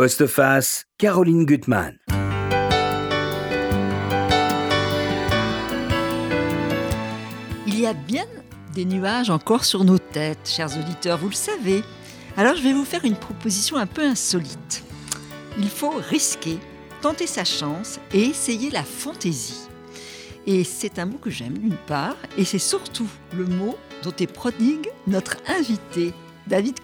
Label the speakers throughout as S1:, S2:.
S1: Postface, Caroline Gutmann.
S2: Il y a bien des nuages encore sur nos têtes, chers auditeurs, vous le savez. Alors je vais vous faire une proposition un peu insolite. Il faut risquer, tenter sa chance et essayer la fantaisie. Et c'est un mot que j'aime d'une part, et c'est surtout le mot dont est prodigue notre invité, David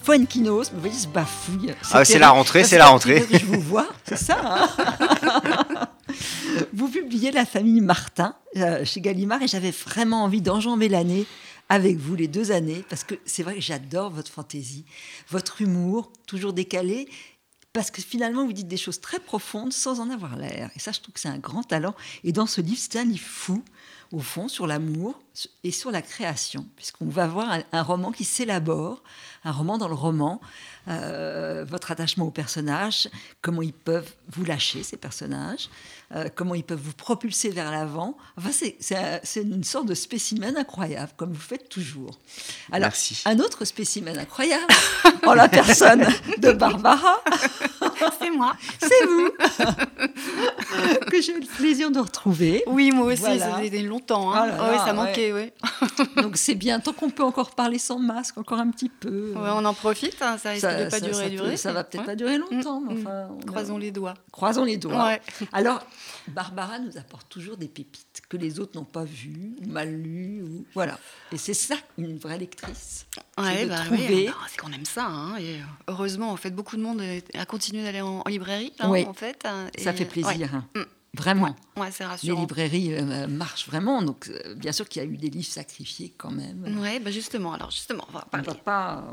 S2: Fuenquinos. Vous voyez, se bafouille.
S3: Ah, c'est la rentrée, c'est la rentrée.
S2: Je vous vois, c'est ça. Hein vous publiez La famille Martin euh, chez Gallimard et j'avais vraiment envie d'enjamber l'année avec vous les deux années parce que c'est vrai que j'adore votre fantaisie, votre humour toujours décalé parce que finalement, vous dites des choses très profondes sans en avoir l'air. Et ça, je trouve que c'est un grand talent. Et dans ce livre, c'est un livre fou, au fond, sur l'amour et sur la création, puisqu'on va voir un, roman qui s'élabore, un roman dans le roman, euh, votre attachement aux personnages, comment ils peuvent vous lâcher, ces personnages, euh, comment ils peuvent vous propulser vers l'avant. Enfin, c'est une sorte de spécimen incroyable, comme vous faites toujours. Alors,
S3: Merci.
S2: un autre spécimen incroyable, en la personne de Barbara.
S4: C'est moi.
S2: C'est vous que j'ai eu le plaisir de retrouver.
S4: Oui, moi aussi,
S2: Voilà.
S4: ça faisait longtemps. Hein.
S2: Oh là
S4: Ah ouais,
S2: là,
S4: ça manquait, ouais.
S2: Donc c'est bien, tant qu'on peut encore parler sans masque, encore un petit peu.
S4: Ouais, on en profite, hein, ça risque de pas durer,
S2: ça, peut-
S4: durer.
S2: ça va peut-être
S4: Ouais.
S2: pas durer longtemps, mais
S4: Mm,
S2: enfin, on a-
S4: Croisons les doigts.
S2: croisons les doigts.
S4: Ouais.
S2: Alors, Barbara nous apporte toujours des pépites que les autres n'ont pas vues, ou mal lues, ou voilà. Et c'est ça une vraie lectrice. De
S4: bah
S2: trouver-
S4: oui, c'est qu'on aime ça. hein, et heureusement, en fait, beaucoup de monde a continué d'aller en, en librairie,
S2: Oui.
S4: en fait.
S2: Ça fait plaisir, hein. Vraiment.
S4: Ouais,
S2: Les librairies euh, marchent vraiment, donc euh, bien sûr qu'il y a eu des livres sacrifiés quand même.
S4: Ouais, bah justement, alors justement, on va
S2: On va pas.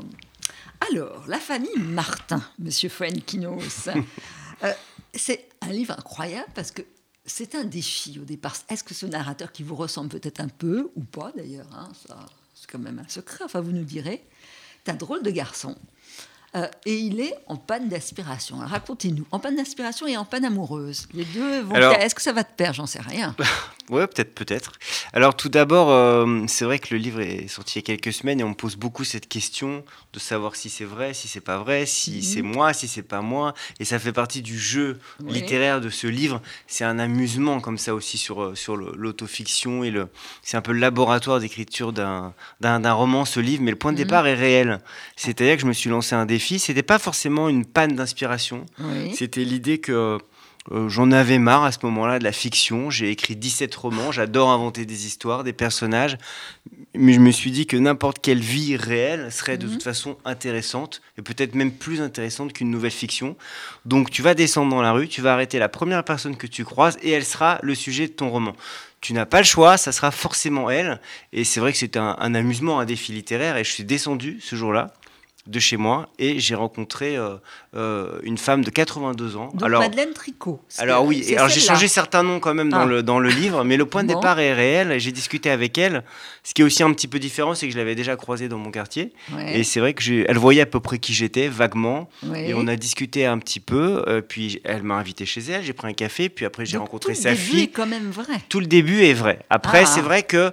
S2: Alors, la famille Martin, Monsieur Fuenquinos. Euh, c'est un livre incroyable parce que c'est un défi au départ. Est-ce que ce narrateur qui vous ressemble peut-être un peu ou pas d'ailleurs, hein, ça, c'est quand même un secret. Enfin, vous nous direz. C'est un drôle de garçon. Euh, et il est en panne d'aspiration. Racontez-nous, en panne d'aspiration et en panne amoureuse. Les deux vont.
S3: Alors-
S2: Est-ce que ça va te perdre? J'en sais rien.
S3: Ouais, peut-être, peut-être. Alors, tout d'abord, euh, c'est vrai que le livre est sorti il y a quelques semaines et on me pose beaucoup cette question de savoir si c'est vrai, si c'est pas vrai, si
S2: Mhm.
S3: c'est moi, si c'est pas moi. Et ça fait partie du jeu
S2: Oui.
S3: littéraire de ce livre. C'est un amusement comme ça aussi sur, euh, sur l'autofiction et le. C'est un peu le laboratoire d'écriture d'un roman, ce livre. Mais le point de
S2: Mhm.
S3: départ est réel. C'est-à-dire que je me suis lancé un défi. C'était pas forcément une panne d'inspiration.
S2: Oui.
S3: C'était l'idée que euh, j'en avais marre à ce moment-là de la fiction. J'ai écrit 17 romans, j'adore inventer des histoires, des personnages, mais je me suis dit que n'importe quelle vie réelle serait de
S2: Mhm.
S3: toute façon intéressante, et peut-être même plus intéressante qu'une nouvelle fiction. Donc tu vas descendre dans la rue, tu vas arrêter la première personne que tu croises, et elle sera le sujet de ton roman. Tu n'as pas le choix, ça sera forcément elle. Et c'est vrai que c'était un, un amusement, un défi littéraire, et je suis descendu ce jour-là de chez moi et j'ai rencontré euh, euh, une femme de 82 ans.
S2: Donc
S3: alors,
S2: Madeleine Tricot.
S3: Alors oui, alors j'ai changé certains noms quand même dans,
S2: Ah.
S3: le, dans le livre, mais le point de
S2: Bon.
S3: départ est réel. et J'ai discuté avec elle. Ce qui est aussi un petit peu différent, c'est que je l'avais déjà croisée dans mon quartier.
S2: Ouais.
S3: Et c'est vrai que elle voyait à peu près qui j'étais, vaguement.
S2: Ouais.
S3: Et on a discuté un petit peu. euh, puis elle m'a invité chez elle, j'ai pris un café. Puis après, j'ai rencontré
S2: tout le
S3: sa
S2: début
S3: fille.
S2: est quand même vrai.
S3: Tout le début est vrai. Après,
S2: Ah.
S3: c'est vrai que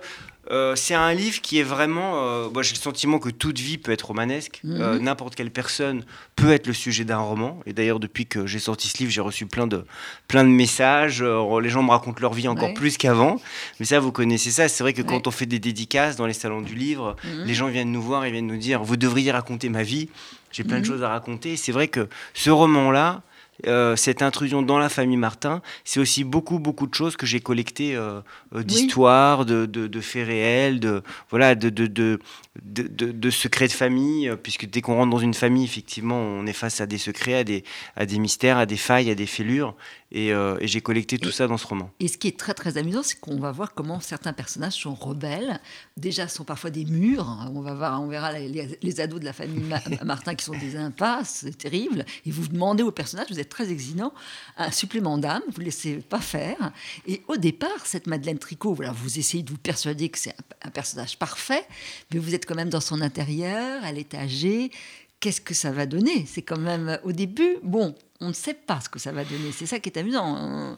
S3: euh, c'est un livre qui est vraiment. euh, moi, j'ai le sentiment que toute vie peut être romanesque.
S2: Mhm.
S3: Euh, N'importe quelle personne peut être le sujet d'un roman. Et d'ailleurs, depuis que j'ai sorti ce livre, j'ai reçu plein de, plein de messages. Les gens me racontent leur vie encore
S2: Ouais.
S3: plus qu'avant. Mais ça, vous connaissez ça. C'est vrai que
S2: Ouais.
S3: quand on fait des dédicaces dans les salons du livre,
S2: Mhm.
S3: les gens viennent nous voir et viennent nous dire Vous devriez raconter ma vie. J'ai plein de
S2: Mhm.
S3: choses à raconter. C'est vrai que ce roman-là, euh, cette intrusion dans la famille Martin, c'est aussi beaucoup, beaucoup de choses que j'ai collectées euh, euh, d'histoires, de, de- de faits réels, de, voilà, de, secrets de famille, puisque dès qu'on rentre dans une famille, effectivement, on est face à des secrets, à des, à des mystères, à des failles, à des fêlures. Et, euh, et j'ai collecté tout
S2: Et-
S3: ça dans ce roman.
S2: Et ce qui est très très amusant, c'est qu'on va voir comment certains personnages sont rebelles. Déjà, sont parfois des murs. On va voir, on verra les, les- les ados de la famille Ma- Martin qui sont des impasses, c'est terrible. Et vous demandez aux personnages, vous êtes très exigeant, un supplément d'âme, vous ne laissez pas faire. Et au départ, cette Madeleine Tricot, voilà, vous essayez de vous persuader que c'est un, un personnage parfait, mais vous êtes quand même dans son intérieur, elle est âgée. Qu'est-ce que ça va donner? C'est quand même au début, bon, on ne sait pas ce que ça va donner. C'est ça qui est amusant.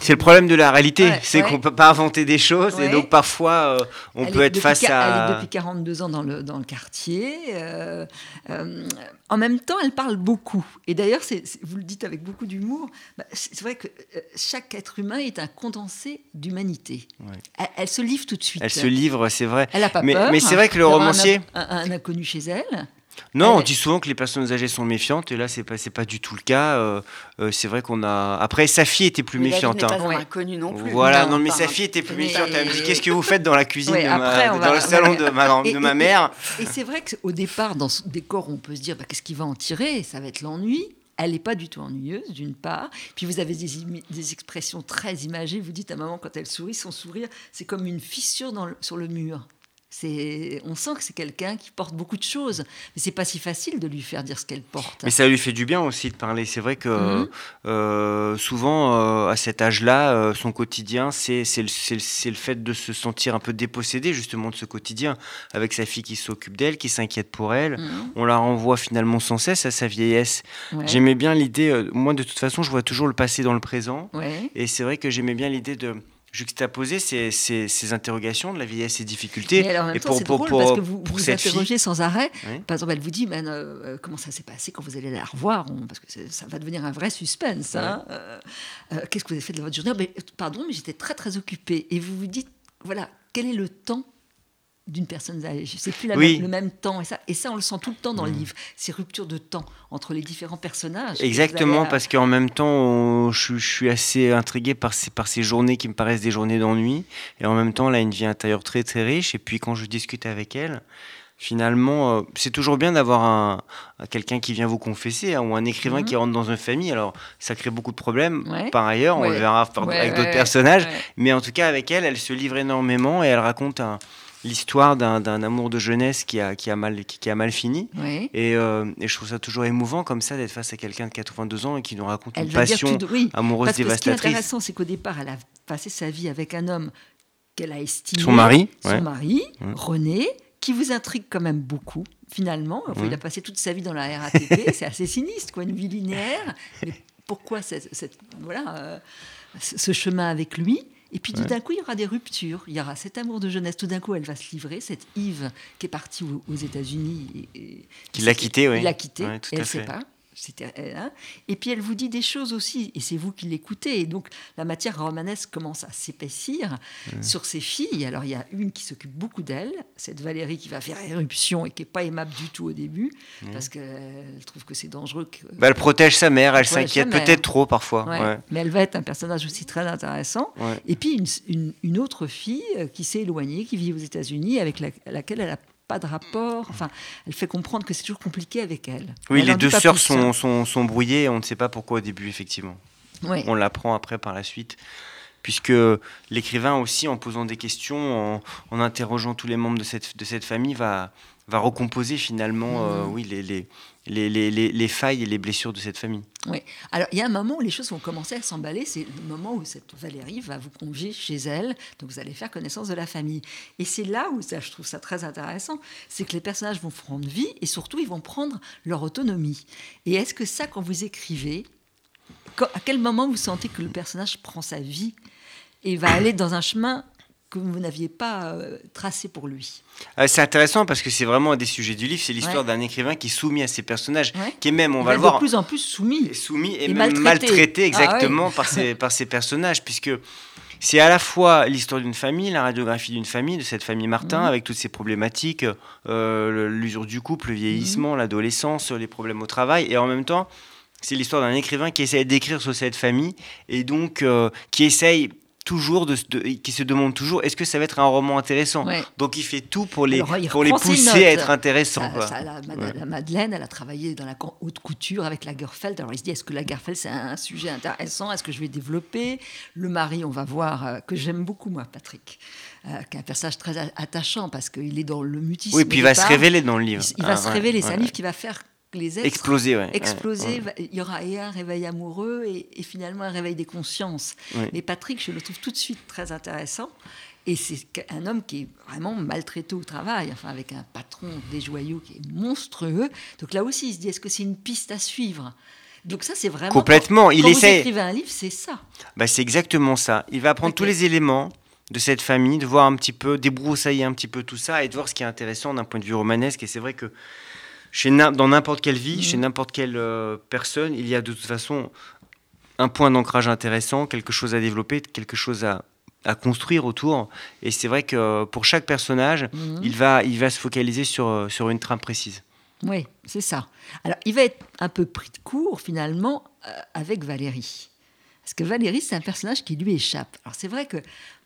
S3: C'est le problème de la réalité,
S2: Ouais,
S3: c'est
S2: ouais.
S3: qu'on peut pas inventer des choses et donc parfois euh, on
S2: Elle
S3: peut être face
S2: qua- Elle est
S3: à.
S2: depuis 42 ans dans le, dans le quartier. euh, euh, en même temps, elle parle beaucoup. Et d'ailleurs, vous le dites avec beaucoup d'humour, bah, c'est vrai que chaque être humain est un condensé d'humanité. Elle, elle se livre tout de suite.
S3: Elle se livre, c'est vrai.
S2: Elle n'a pas
S3: Mais-
S2: peur.
S3: mais c'est vrai que le
S2: d'avoir un-
S3: romancier-
S2: Un, un inconnu chez elle.
S3: Non, on dit souvent que les personnes âgées sont méfiantes et là c'est pas c'est pas du tout le cas. euh, euh, c'est vrai qu'on a. Après, sa fille était plus
S4: Mais
S3: méfiante.
S4: n'est
S3: hein.
S4: pas un
S2: Ouais.
S4: inconnu non plus.
S3: Voilà,
S2: Non,
S3: non, mais sa fille était plus
S2: Mais-
S3: méfiante. Elle me dit Qu'est-ce que vous faites dans la cuisine,
S2: Ouais,
S3: de
S2: après,
S3: dans
S2: va-
S3: le salon de ma, de
S2: Et-
S3: ma
S2: et-
S3: mère?
S2: Et c'est vrai qu'au départ, dans ce décor, on peut se dire bah, qu'est-ce qu'il va en tirer? Ça va être l'ennui. Elle n'est pas du tout ennuyeuse, d'une part. Puis vous avez des, expressions très imagées. Vous dites à maman, quand elle sourit, son sourire, c'est comme une fissure dans le- sur le mur. On sent que c'est quelqu'un qui porte beaucoup de choses, mais c'est pas si facile de lui faire dire ce qu'elle porte.
S3: Mais ça lui fait du bien aussi de parler. C'est vrai que
S2: Mhm.
S3: euh, souvent, euh, à cet âge-là, euh, son quotidien, c'est c'est le, le- fait de se sentir un peu dépossédé justement de ce quotidien, avec sa fille qui s'occupe d'elle, qui s'inquiète pour elle.
S2: Mhm.
S3: On la renvoie finalement sans cesse à sa vieillesse.
S2: Ouais.
S3: J'aimais bien l'idée, moi de toute façon, je vois toujours le passé dans le présent.
S2: Ouais.
S3: Et c'est vrai que j'aimais bien l'idée de juxtaposer ces, ces, ces interrogations de la vieillesse et difficultés.
S2: Mais alors, en même
S3: et
S2: temps, c'est drôle parce que vous
S3: pour
S2: vous
S3: fille-
S2: interrogez sans arrêt.
S3: Oui.
S2: Par exemple, elle vous dit Ben, euh, comment ça s'est passé quand vous allez la revoir? On- Parce que ça va devenir un vrai suspense. hein. Euh, euh, Qu'est-ce que vous avez fait de votre journée? Ben, Pardon, mais j'étais très très occupée. Et vous vous dites voilà, quel est le temps d'une personne âgée C'est plus la
S3: Oui.
S2: même- le même temps. Et ça, et ça, on le sent tout le temps dans le livre. Ces ruptures de temps entre les différents personnages. que
S3: Exactement,
S2: allez à-
S3: parce qu'en même temps, on- je, je suis assez intrigué par ces, par ces journées qui me paraissent des journées d'ennui. Et en même temps, elle a une vie intérieure très très riche. Et puis quand je discute avec elle, finalement, euh, c'est toujours bien d'avoir un, un- quelqu'un qui vient vous confesser hein, ou un écrivain
S2: Mhm.
S3: qui rentre dans une famille. Alors, ça crée beaucoup de problèmes.
S2: Ouais.
S3: Par ailleurs, on le verra par-
S2: Ouais,
S3: avec d'autres personnages. Mais en tout cas, avec elle, elle se livre énormément et elle raconte un- l'histoire d'un amour de jeunesse qui a, qui a, mal, qui, qui a mal fini. Et, euh, et je trouve ça toujours émouvant comme ça d'être face à quelqu'un de 82 ans et qui nous raconte
S2: Elle
S3: une passion
S2: tout de- oui.
S3: amoureuse
S2: Parce que ce qui est
S3: dévastatrice.
S2: intéressant, c'est qu'au départ, elle a passé sa vie avec un homme qu'elle a estimé.
S3: Son mari,
S2: Son
S3: ouais.
S2: mari,
S3: Ouais.
S2: René, qui vous intrigue quand même beaucoup, finalement. Enfin,
S3: Ouais.
S2: Il a passé toute sa vie dans la RATP. c'est assez sinistre, quoi, une vie linéaire. Mais pourquoi cette, cette- voilà, euh, ce chemin avec lui? Et puis tout d'un coup, il y aura des ruptures. Il y aura cet amour de jeunesse. Tout d'un coup, elle va se livrer. Cette Yves qui est partie aux, États-Unis.
S3: Qui l'a quitté, oui.
S2: L'a quitté.
S3: Ouais, tout
S2: et
S3: à
S2: elle ne sait pas. Hein. Et puis elle vous dit des choses aussi, et c'est vous qui l'écoutez. Et donc la matière romanesque commence à s'épaissir sur ces filles. Alors il y a une qui s'occupe beaucoup d'elle, cette Valérie qui va faire éruption et qui est pas aimable du tout au début, parce qu'elle trouve que c'est dangereux. Que,
S3: Bah, elle protège sa mère, elle s'inquiète peut-être trop parfois.
S2: Ouais. Mais elle va être un personnage aussi très intéressant. Et puis une, une- une autre fille euh, qui s'est éloignée, qui vit aux États-Unis, avec la- laquelle elle n'a pas de rapport. Enfin, elle fait comprendre que c'est toujours compliqué avec elle.
S3: Oui,
S2: Elle
S3: les deux sœurs sont,
S2: hein.
S3: sont, sont brouillées, on ne sait pas pourquoi au début, effectivement.
S2: Ouais.
S3: On l'apprend après par la suite. Puisque l'écrivain aussi, en posant des questions, en, en interrogeant tous les membres de cette, de cette famille, va, va recomposer finalement euh,
S2: Mhm.
S3: oui, les, les, les, les, les- les failles et les blessures de cette famille.
S2: Oui. Alors, il y a un moment où les choses vont commencer à s'emballer. C'est le moment où cette Valérie va vous convier chez elle. Donc, vous allez faire connaissance de la famille. Et c'est là où ça, je trouve ça très intéressant. C'est que les personnages vont prendre vie et surtout, ils vont prendre leur autonomie. Et est-ce que ça, quand vous écrivez, quand- à quel moment vous sentez que le personnage prend sa vie et va aller dans un chemin que vous n'aviez pas euh, tracé pour lui
S3: Euh, c'est intéressant parce que c'est vraiment un des sujets du livre, c'est l'histoire
S2: Ouais.
S3: d'un écrivain qui est soumis à ses personnages,
S2: Ouais.
S3: qui est même, on
S2: Il
S3: va le voir,
S2: de plus en plus soumis.
S3: soumis et,
S2: Et
S3: même
S2: maltraité.
S3: maltraité,
S2: Ah
S3: exactement par, ses, par ses personnages, puisque c'est à la fois l'histoire d'une famille, la radiographie d'une famille, de cette famille Martin,
S2: Mhm.
S3: avec toutes ses problématiques, euh, l'usure du couple, le
S2: Mhm.
S3: vieillissement, l'adolescence, les problèmes au travail, et en même temps, c'est l'histoire d'un écrivain qui essaye d'écrire sur cette famille, et donc euh, qui essaye toujours de, de- qui se demande toujours est-ce que ça va être un roman intéressant?
S2: Ouais.
S3: donc il fait tout pour les
S2: Alors,
S3: pour les pousser à être
S2: Ça-
S3: quoi.
S2: ça, la, Mad-
S3: Ouais.
S2: la Madeleine, elle a travaillé dans la haute couture avec Lagerfeld. Alors il se dit, est-ce que Lagerfeld, c'est un sujet intéressant? Est-ce que je vais développer? Le mari, on va voir, euh, que j'aime beaucoup, moi, Patrick, euh, qui est un personnage très attachant parce qu'il est dans le mutisme.
S3: oui puis il va se révéler dans le livre
S2: Il, il va
S3: Ah,
S2: se révéler. C'est un livre qui va faire que les êtres
S3: exploser ouais,
S2: exploser.
S3: ouais.
S2: Il y aura un réveil amoureux et, et finalement un réveil des consciences. Mais Patrick, je le trouve tout de suite très intéressant. Et c'est un homme qui est vraiment maltraité au travail, enfin avec un patron des joyaux qui est monstrueux. Donc là aussi, il se dit est-ce que c'est une piste à suivre? Donc ça, c'est vraiment...
S3: Complètement.
S2: Quand,
S3: il
S2: quand
S3: essaie...
S2: vous écrivez un livre, c'est ça.
S3: Bah, c'est exactement ça. Il va prendre tous les éléments de cette famille, de voir un petit peu, débroussailler un petit peu tout ça et de voir ce qui est intéressant d'un point de vue romanesque. Et c'est vrai que chez dans n'importe quelle vie,
S2: Mhm.
S3: chez n'importe quelle euh, personne, il y a de toute façon un point d'ancrage intéressant, quelque chose à développer, quelque chose à, à construire autour. Et c'est vrai que euh, pour chaque personnage,
S2: Mhm.
S3: il, va, il va se focaliser sur, euh, sur une trame précise.
S2: Oui, c'est ça. Alors, il va être un peu pris de court, finalement, euh, avec Valérie. Parce que Valérie, c'est un personnage qui lui échappe. Alors, c'est vrai que,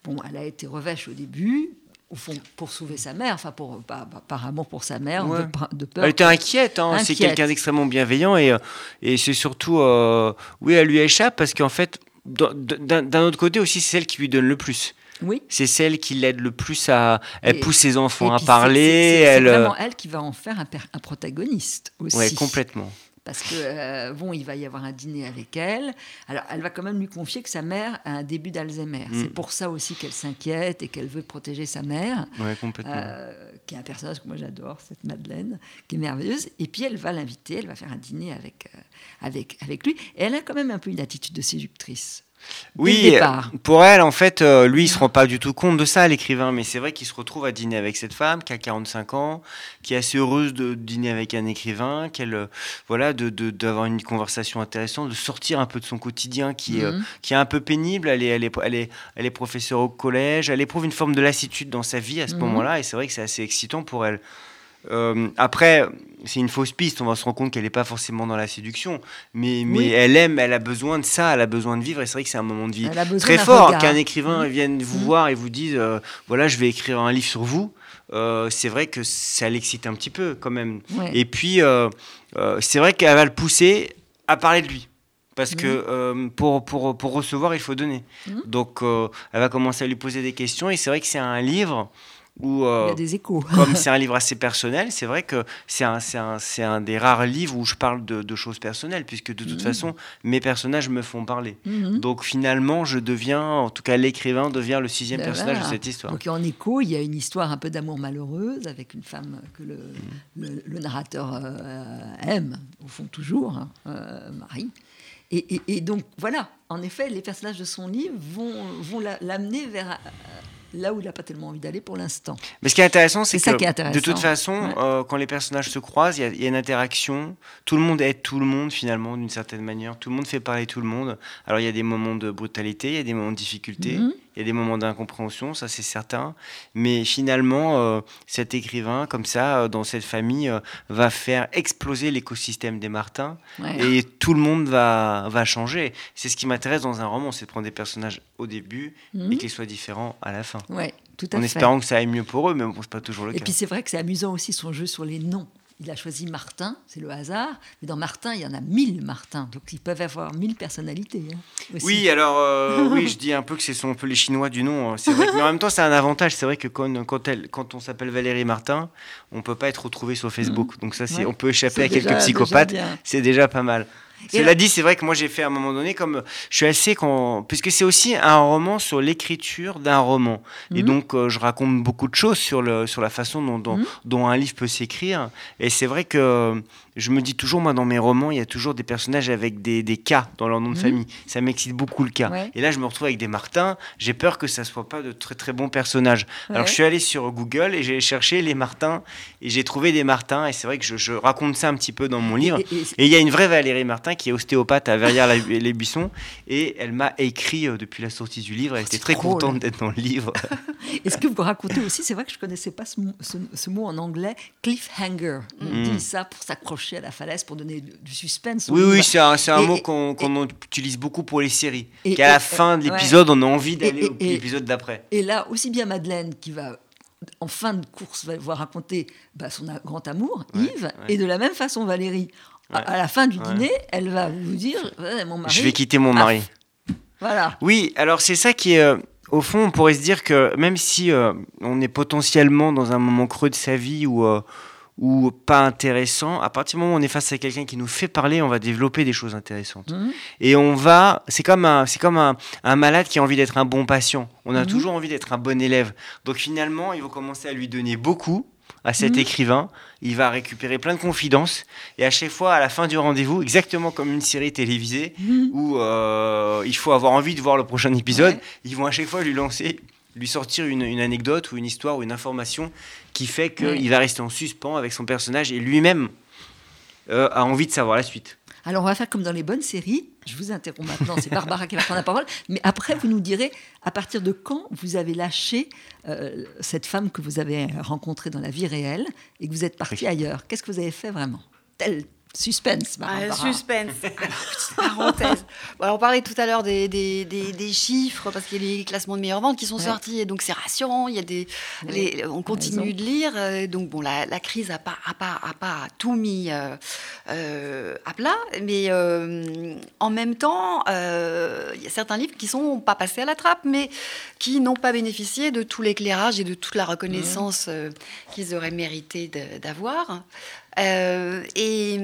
S2: bon, elle a été revêche au début, au fond, pour sauver sa mère, enfin, pour, par, par amour pour sa mère,
S3: Ouais.
S2: de, de peur.
S3: Elle était inquiète, hein. c'est quelqu'un d'extrêmement bienveillant et, euh, et c'est surtout, euh, oui, elle lui échappe parce qu'en fait, d'un autre côté aussi, c'est celle qui lui donne le plus.
S2: Oui.
S3: C'est celle qui l'aide le plus à. Elle
S2: Et-
S3: pousse ses enfants à parler.
S2: c'est-
S3: elle, euh,
S2: vraiment elle qui va en faire un, protagoniste aussi.
S3: ouais, complètement.
S2: Parce que, euh, bon, il va y avoir un dîner avec elle. Alors, elle va quand même lui confier que sa mère a un début d'Alzheimer.
S3: Mm.
S2: C'est pour ça aussi qu'elle s'inquiète et qu'elle veut protéger sa mère,
S3: Ouais, complètement.
S2: euh, qui est un personnage que moi j'adore, cette Madeleine, qui est merveilleuse. Et puis, elle va l'inviter, elle va faire un dîner avec, euh, avec, avec lui. Et elle a quand même un peu une attitude de séductrice.
S3: Oui, pour elle, en fait, euh, lui, il se rend pas du tout compte de ça, l'écrivain, mais c'est vrai qu'il se retrouve à dîner avec cette femme qui a 45 ans, qui est assez heureuse de dîner avec un écrivain, qu'elle, euh, voilà, de, de- d'avoir une conversation intéressante, de sortir un peu de son quotidien qui est, euh,
S2: Mhm.
S3: qui est un peu pénible. Elle est, elle, est, elle, est, elle est professeure au collège, elle éprouve une forme de lassitude dans sa vie à ce
S2: Mhm.
S3: moment-là, et c'est vrai que c'est assez excitant pour elle. Euh, après, c'est une fausse piste, on va se rendre compte qu'elle n'est pas forcément dans la séduction, mais, mais
S2: Oui.
S3: elle aime, elle a besoin de ça, elle a besoin de vivre, et c'est vrai que c'est un moment de vie très fort qu'un écrivain vienne vous voir et vous dise euh, voilà je vais écrire un livre sur vous Euh, c'est vrai que ça l'excite un petit peu quand même
S2: Ouais.
S3: et puis euh, euh, c'est vrai qu'elle va le pousser à parler de lui parce que pour, pour, pour recevoir il faut donner
S2: Mhm.
S3: donc elle va commencer à lui poser des questions et c'est vrai que c'est un livre où euh,
S2: Il y a des échos.
S3: comme c'est un livre assez personnel, c'est vrai que c'est un, des rares livres où je parle de, de choses personnelles, puisque de toute
S2: Mhm.
S3: façon, mes personnages me font parler.
S2: Mhm.
S3: Donc finalement, je deviens, en tout cas l'écrivain devient le sixième
S2: Ben
S3: personnage
S2: voilà.
S3: de cette histoire.
S2: Donc en écho, il y a une histoire un peu d'amour malheureuse avec une femme que le,
S3: Mm.
S2: le- le narrateur euh, aime, au fond toujours, hein, euh, Marie. Et, et- et donc voilà, en effet, les personnages de son livre vont, vont la- l'amener vers là où il n'a pas tellement envie d'aller pour l'instant.
S3: Mais ce qui est intéressant, c'est que de toute façon,
S2: Ouais.
S3: euh, quand les personnages se croisent, il y a- il y, a une interaction. Tout le monde aide tout le monde finalement, d'une certaine manière. Tout le monde fait parler tout le monde. Alors il y a des moments de brutalité, il y a des moments de difficulté,
S2: Mhm.
S3: Il y a des moments d'incompréhension, ça c'est certain. Mais finalement, euh, cet écrivain, comme ça, euh, dans cette famille, euh, va faire exploser l'écosystème des Martins.
S2: Ouais.
S3: Et tout le monde va, va changer. C'est ce qui m'intéresse dans un roman, c'est de prendre des personnages au début
S2: Mhm.
S3: et qu'ils soient différents à la fin.
S2: Ouais, tout à
S3: En
S2: fait.
S3: espérant que ça aille mieux pour eux, mais bon, c'est pas toujours le
S2: Et
S3: cas.
S2: puis c'est vrai que c'est amusant aussi son jeu sur les noms. Il a choisi Martin, c'est le hasard, mais dans Martin, il y en a mille Martins, donc ils peuvent avoir mille personnalités. hein.
S3: Oui, alors euh, oui, je dis un peu que ce sont un peu les Chinois du nom. hein. C'est vrai, que- mais en même temps, c'est un avantage. C'est vrai que quand, quand, elle, quand on s'appelle Valérie Martin, on peut pas être retrouvé sur Facebook. Donc ça, c'est,
S2: Ouais.
S3: on peut échapper à quelques psychopathes. C'est déjà pas mal. Cela dit, c'est vrai que moi j'ai fait à un moment donné comme je suis assez quand puisque c'est aussi un roman sur l'écriture d'un roman. Et
S2: Mhm.
S3: donc euh, je raconte beaucoup de choses sur le sur la façon dont dont,
S2: Mhm.
S3: dont un livre peut s'écrire. Et c'est vrai que euh, je me dis toujours moi dans mes romans il y a toujours des personnages avec des, des cas dans leur nom de
S2: Mhm.
S3: famille. Ça m'excite beaucoup le cas.
S2: Ouais.
S3: et là je me retrouve avec des Martins. J'ai peur que ça soit pas de très très bons personnages. Alors je suis allé sur Google et j'ai cherché les Martins et j'ai trouvé des Martins. Et c'est vrai que je, je raconte ça un petit peu dans mon livre.
S2: et
S3: il y a une vraie Valérie Martin qui est ostéopathe à Verrières-les-Buissons et elle m'a écrit euh, depuis la sortie du livre. Elle était
S2: c'est
S3: très
S2: drôle.
S3: contente d'être dans le livre.
S2: Et ce que vous racontez aussi, c'est vrai que je ne connaissais pas ce, mot- ce- ce mot en anglais, cliffhanger. On
S3: Mm.
S2: dit ça pour s'accrocher à la falaise, pour donner du, suspense.
S3: oui, oui, c'est un, c'est un
S2: Et-
S3: mot qu'on utilise beaucoup pour les séries.
S2: Et-
S3: Qu'à la fin de
S2: ouais.
S3: l'épisode, on a envie d'aller au l'épisode d'après.
S2: Et là, aussi bien Madeleine qui va en fin de course va voir raconter bah, son grand amour,
S3: Ouais,
S2: Yves,
S3: ouais.
S2: et de la même façon Valérie. À,
S3: Ouais.
S2: à la fin du
S3: Ouais.
S2: dîner, elle va vous dire Ouais, mon mari.
S3: Je vais quitter mon
S2: Ah,
S3: mari.
S2: Voilà.
S3: Oui, alors c'est ça qui est. euh, au fond, on pourrait se dire que même si euh, on est potentiellement dans un moment creux de sa vie ou, euh, ou pas intéressant, à partir du moment où on est face à quelqu'un qui nous fait parler, on va développer des choses intéressantes.
S2: Mhm.
S3: Et on va. C'est comme, un, c'est comme un, un malade qui a envie d'être un bon patient. On a
S2: Mhm.
S3: toujours envie d'être un bon élève. Donc finalement, il faut commencer à lui donner beaucoup à cet
S2: Mhm.
S3: écrivain. Il va récupérer plein de confidences. Et à chaque fois, à la fin du rendez-vous, exactement comme une série télévisée,
S2: Mhm.
S3: où euh, il faut avoir envie de voir le prochain épisode,
S2: Ouais.
S3: ils vont à chaque fois lui lancer, lui sortir une, une anecdote ou une histoire ou une information qui fait qu'il va rester en suspens avec son personnage et lui-même euh, a envie de savoir la suite.
S2: Alors, on va faire comme dans les bonnes séries. Je vous interromps maintenant, c'est Barbara qui va prendre la parole. Mais après, vous nous direz à partir de quand vous avez lâché euh, cette femme que vous avez rencontrée dans la vie réelle et que vous êtes parti
S3: Oui.
S2: ailleurs? Qu'est-ce que vous avez fait vraiment? Tel suspense,
S4: Ah, suspense. Alors, petite parenthèse. Bon, on parlait tout à l'heure des, des, des- des chiffres, parce qu'il y a les classements de meilleures ventes qui sont
S2: Ouais.
S4: sortis, et donc c'est rassurant. Il y a des,
S2: Oui,
S4: les- on continue de lire. euh, donc, bon, la, la crise n'a pas, a pas, a pas tout mis euh, euh, à plat, mais euh, en même temps, il y a certains livres qui sont pas passés à la trappe, mais qui n'ont pas bénéficié de tout l'éclairage et de toute la reconnaissance qu'ils auraient mérité d'avoir. Euh, et,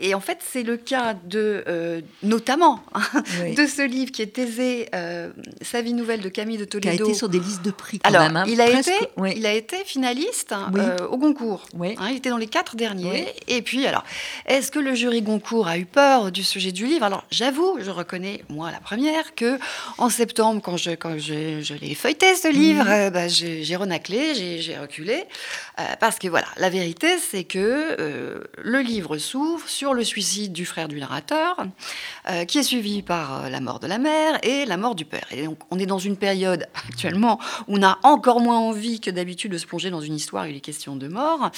S4: et en fait, c'est le cas de, euh, notamment, hein,
S2: Oui.
S4: de ce livre qui est Thésée, euh, Sa vie nouvelle de Camille de
S2: Qui a
S4: Toledo.
S2: été sur des listes de prix quand
S4: Alors,
S2: même. hein,
S4: il, a
S2: presque.
S4: été,
S2: Oui.
S4: il a été finaliste hein,
S2: Oui.
S4: euh, au Goncourt.
S2: Oui.
S4: Hein, il était dans les quatre derniers. Et puis, alors, est-ce que le jury Goncourt a eu peur du sujet du livre? Alors, j'avoue, je reconnais, moi, la première, que en septembre, quand je, quand je, je l'ai feuilleté, ce livre,
S2: Mhm.
S4: euh, bah, j'ai renaclé, j'ai reculé. parce que, voilà, la vérité, c'est que euh, le livre s'ouvre sur le suicide du frère du narrateur, euh, qui est suivi par euh, la mort de la mère et la mort du père. Et donc, on est dans une période actuellement où on a encore moins envie que d'habitude de se plonger dans une histoire où il est question de mort.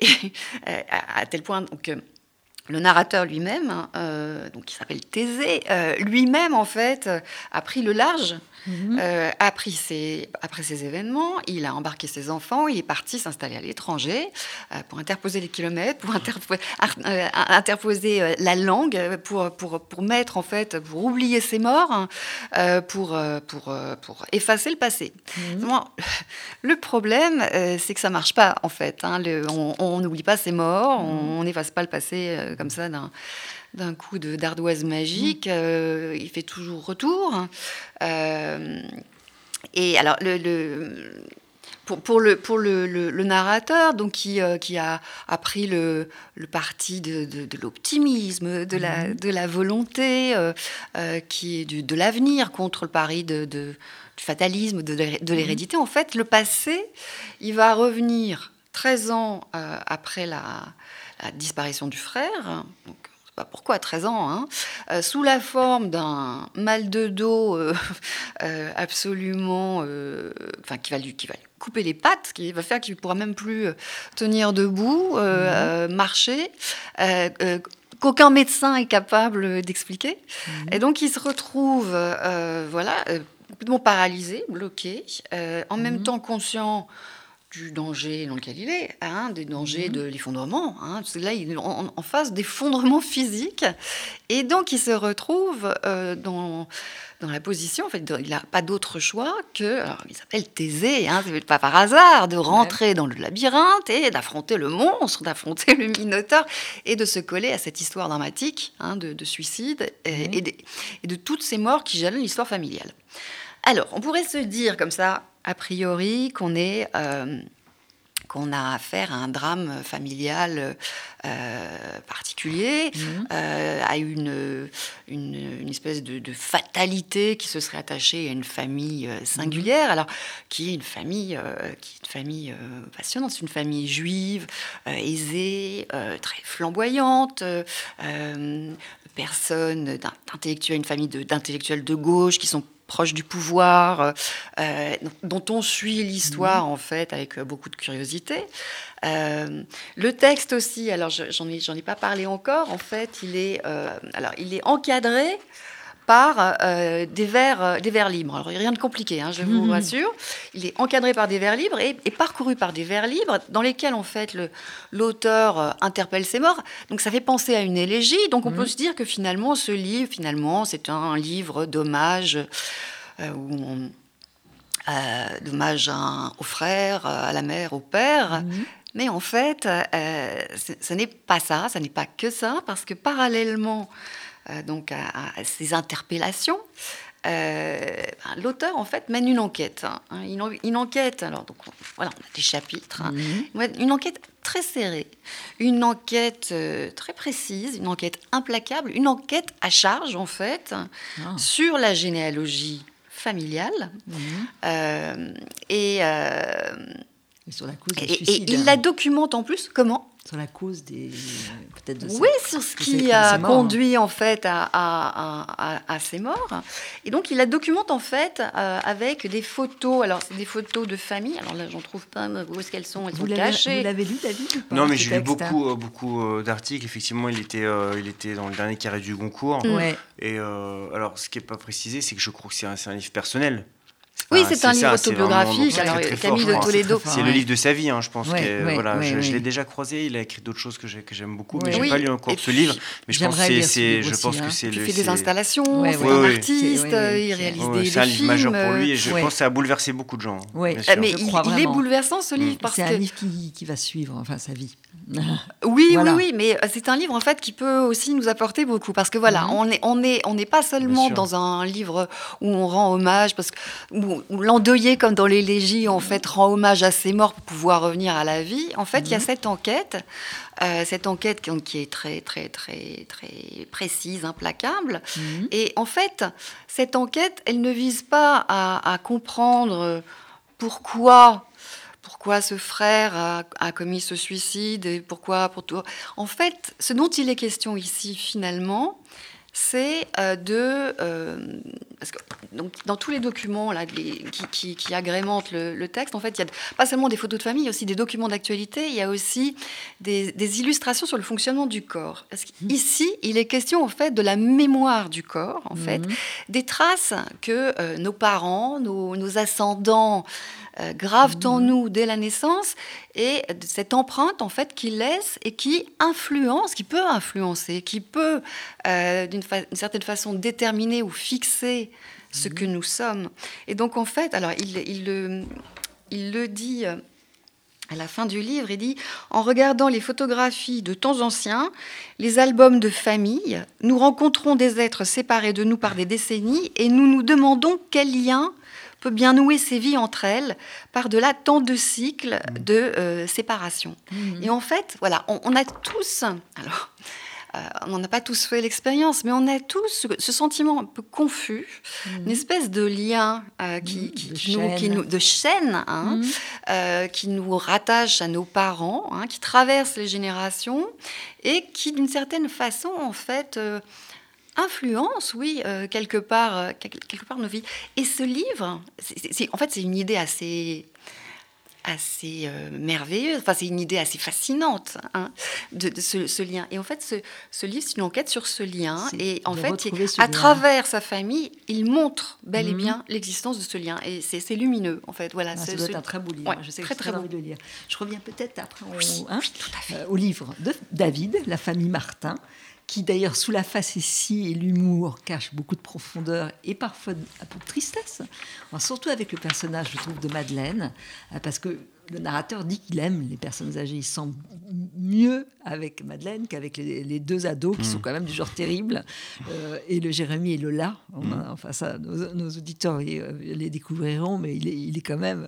S4: Et à, tel point que le narrateur lui-même, hein, donc qui s'appelle Thésée, lui-même en fait a pris le large
S2: Mhm.
S4: euh, après ces événements, il a embarqué ses enfants, il est parti s'installer à l'étranger euh, pour interposer les kilomètres, pour euh, interposer la langue, pour, pour, pour mettre en fait, pour oublier ses morts, hein, pour, pour, pour effacer le passé.
S2: Mhm.
S4: Le problème, c'est que ça marche pas en fait. hein. Le- on- n'oublie pas ses morts, on on n'efface pas le passé comme ça d'un d'un coup de d'ardoise magique. euh, il fait toujours retour. Euh, et alors le, le- pour, pour le, pour le, le- le narrateur, donc qui, euh, qui a, a pris le, le parti de, de- de l'optimisme, de la, de la volonté, euh, euh, qui est du- de l'avenir contre le pari de, de- du fatalisme, de, l'hé- de l'hérédité, en fait, le passé, il va revenir 13 ans après la, la disparition du frère. Donc, pas pourquoi 13 ans, hein, euh, sous la forme d'un mal de dos euh, euh, absolument, enfin qui va lui, qui va lui couper les pattes, qui va faire qu'il ne pourra même plus tenir debout, euh, marcher. qu'aucun médecin est capable d'expliquer. Et donc, il se retrouve, euh, voilà, complètement paralysé, bloqué, euh, en même
S2: Mhm.
S4: temps conscient du danger dans lequel il est, hein, des dangers
S2: Mhm.
S4: de l'effondrement. Hein, là, il est en, en face d'effondrement physique. Et donc, il se retrouve euh, dans, dans la position, en fait, de- il n'a pas d'autre choix que, alors, il s'appelle Thésée, hein, pas par hasard, de rentrer dans le labyrinthe et d'affronter le monstre, d'affronter le minotaure et de se coller à cette histoire dramatique hein, de, de suicide et,
S2: Mhm.
S4: et des- et de toutes ces morts qui jalonnent l'histoire familiale. Alors, on pourrait se dire comme ça, a priori, qu'on est... euh, qu'on a affaire à un drame familial euh, particulier,
S2: Mhm.
S4: euh, à une, une, une espèce de, de fatalité qui se serait attachée à une famille euh, singulière, alors qui est une famille, euh, qui est une famille passionnante, c'est une famille juive, aisée, très flamboyante, personne d'in- d'intellectuels, une famille de- d'intellectuels de, gauche qui sont proches du pouvoir, euh, euh, dont on suit l'histoire en fait avec euh, beaucoup de curiosité. Euh, le texte aussi, alors je- j'en ai, pas parlé encore, en fait, il est, euh, alors, il est encadré par euh, des, vers, euh, des vers libres. Alors, rien de compliqué, hein, je vous
S2: Mhm.
S4: rassure. Il est encadré par des vers libres et, et parcouru par des vers libres dans lesquels, en fait, l'auteur euh, interpelle ses morts. Donc, ça fait penser à une élégie. Donc, on
S2: Mhm.
S4: peut se dire que finalement, ce livre, finalement, c'est un livre d'hommage euh, où on- euh, d'hommage aux frères, à la mère, au père.
S2: Mhm.
S4: Mais en fait, euh, ce, n'est pas ça, ce n'est pas que ça, parce que parallèlement donc à, à ces interpellations, euh, ben, l'auteur en fait mène une enquête. hein, une, une enquête, alors donc voilà, on a des chapitres, hein.
S2: Mhm.
S4: Une enquête très serrée, une enquête euh, très précise, une enquête implacable, une enquête à charge en fait
S2: Ah.
S4: sur la généalogie familiale
S2: Mhm.
S4: euh, et, euh,
S2: Et sur la cause du
S4: et- et
S2: suicide.
S4: il la documente en plus comment?
S2: Sur la cause des. Peut-être de
S4: Oui,
S2: ça.
S4: sur ce qui a
S2: hein.
S4: conduit en fait à, à, à, à- à ces morts. Et donc il la documente en fait euh, avec des photos. Alors c'est des photos de famille. Alors là j'en trouve pas. Où est-ce qu'elles sont? Elles
S2: Vous
S4: sont cachées.
S2: vous l'avez lu, David ou
S3: Non, mais j'ai lu
S2: texte, hein?
S3: beaucoup, euh, beaucoup euh, d'articles. Effectivement, il était, euh, il était dans le dernier carré du Goncourt.
S4: Mm.
S2: Ouais.
S3: Et euh, alors, ce qui n'est pas précisé, c'est que je crois que c'est un, c'est un livre personnel.
S4: Oui,
S3: pas-
S4: c'est un livre
S3: c'est
S4: autobiographique.
S3: c'est
S4: Alors Camille de
S3: je.
S4: Toledo.
S3: C'est
S2: Ouais.
S3: le livre de sa vie, hein, je pense.
S2: Ouais,
S3: que,
S2: ouais,
S3: voilà,
S2: ouais,
S3: je, je l'ai déjà croisé. Il a écrit d'autres choses que j'ai- que j'aime beaucoup, mais j'ai
S4: Oui.
S3: pas lu encore ce livre. Mais je pense que
S2: lire
S3: c'est, c'est, je pense
S2: hein.
S3: que c'est
S4: Il
S3: le.
S4: fait des
S3: c'est-
S4: installations,
S2: Ouais,
S4: c'est
S2: ouais,
S4: un
S3: ouais.
S4: artiste,
S2: C'est- ouais,
S4: il réalise
S3: Ouais,
S4: des,
S3: c'est un livre majeur
S4: films,
S3: pour lui et je pense que ça a bouleversé beaucoup de gens. hein,
S4: mais
S2: Je
S4: il, est bouleversant ce livre parce
S2: C'est
S4: que
S2: un livre qui, va suivre, enfin, sa vie.
S4: Oui, oui, oui, mais c'est un livre en fait qui peut aussi nous apporter beaucoup parce que voilà,
S2: Mhm.
S4: on est, on est, on n'est pas seulement dans un livre où on rend hommage parce que où, où l'endeuillé comme dans l'élégie en fait rend hommage à ses morts pour pouvoir revenir à la vie. En fait, il y a
S2: Mhm.
S4: cette enquête, euh, cette enquête qui, qui est très, très, très, très précise, implacable.
S2: Mhm.
S4: Et en fait, cette enquête, elle ne vise pas à, à comprendre pourquoi, pourquoi ce frère a, a commis ce suicide et pourquoi pour tout. En fait, ce dont il est question ici finalement, c'est euh, de euh, parce que donc, dans tous les documents là, les- qui, qui- qui agrémentent le, le texte, en fait, il y a pas seulement des photos de famille, il y a aussi des documents d'actualité, il y a aussi des, des illustrations sur le fonctionnement du corps. Parce qu'ici, il est question en fait de la mémoire du corps, en fait,
S2: Mhm.
S4: des traces que euh, nos parents, nos, nos ascendants euh, gravent en nous dès la naissance et de cette empreinte en fait qui laisse et qui influence, qui peut influencer, qui peut euh, d'une fa- d'une certaine façon déterminer ou fixer ce que nous sommes. Et donc en fait, alors il, il le, il le dit. euh, à la fin du livre, il dit En regardant les photographies de temps anciens, les albums de famille, nous rencontrons des êtres séparés de nous par des décennies et nous nous demandons quel lien peut bien nouer ces vies entre elles par-delà tant de cycles de euh, séparation.
S2: Mhm.
S4: Et en fait, voilà, on, on a tous, alors, euh, on n'a pas tous fait l'expérience, mais on a tous ce, sentiment un peu confus, une espèce de lien euh, qui,
S2: Mhm,
S4: qui-
S2: de
S4: qui nous, qui
S2: chaîne.
S4: nous- de chaîne, hein,
S2: Mhm.
S4: euh, qui nous rattache à nos parents, hein, qui traverse les générations et qui, d'une certaine façon, en fait, influence, oui, euh, quelque part, euh, quel- quelque part nos vies. Et ce livre, en fait, c'est une idée assez assez euh, merveilleuse, enfin c'est une idée assez fascinante hein, de, de ce, ce lien. Et en fait, ce, ce livre, c'est une enquête sur ce lien. Et en fait, à
S2: lien.
S4: travers sa famille, il montre bel et
S2: Mhm.
S4: bien l'existence de ce lien. Et c'est lumineux, en fait. Voilà,
S2: Ah,
S4: ce-
S2: ça doit
S4: ce-
S2: être un très beau livre.
S4: Ouais,
S2: je sais que
S4: très,
S2: j'ai
S4: très
S2: très
S4: beau.
S2: envie de le lire. Je reviens peut-être après au,
S4: Oui,
S2: hein,
S4: tout à fait.
S2: euh, au livre de David, La famille Martin, qui d'ailleurs sous la facétie et l'humour cache beaucoup de profondeur et parfois un peu de tristesse. Alors, surtout avec le personnage, je trouve, de Madeleine, euh, parce que le narrateur dit qu'il aime les personnes âgées. Il sent mieux avec Madeleine qu'avec les, les deux ados qui sont quand même du genre terrible, euh, et le Jérémy et Lola. On a- enfin, ça, nos, nos auditeurs euh, les découvriront, mais il est, il est quand même.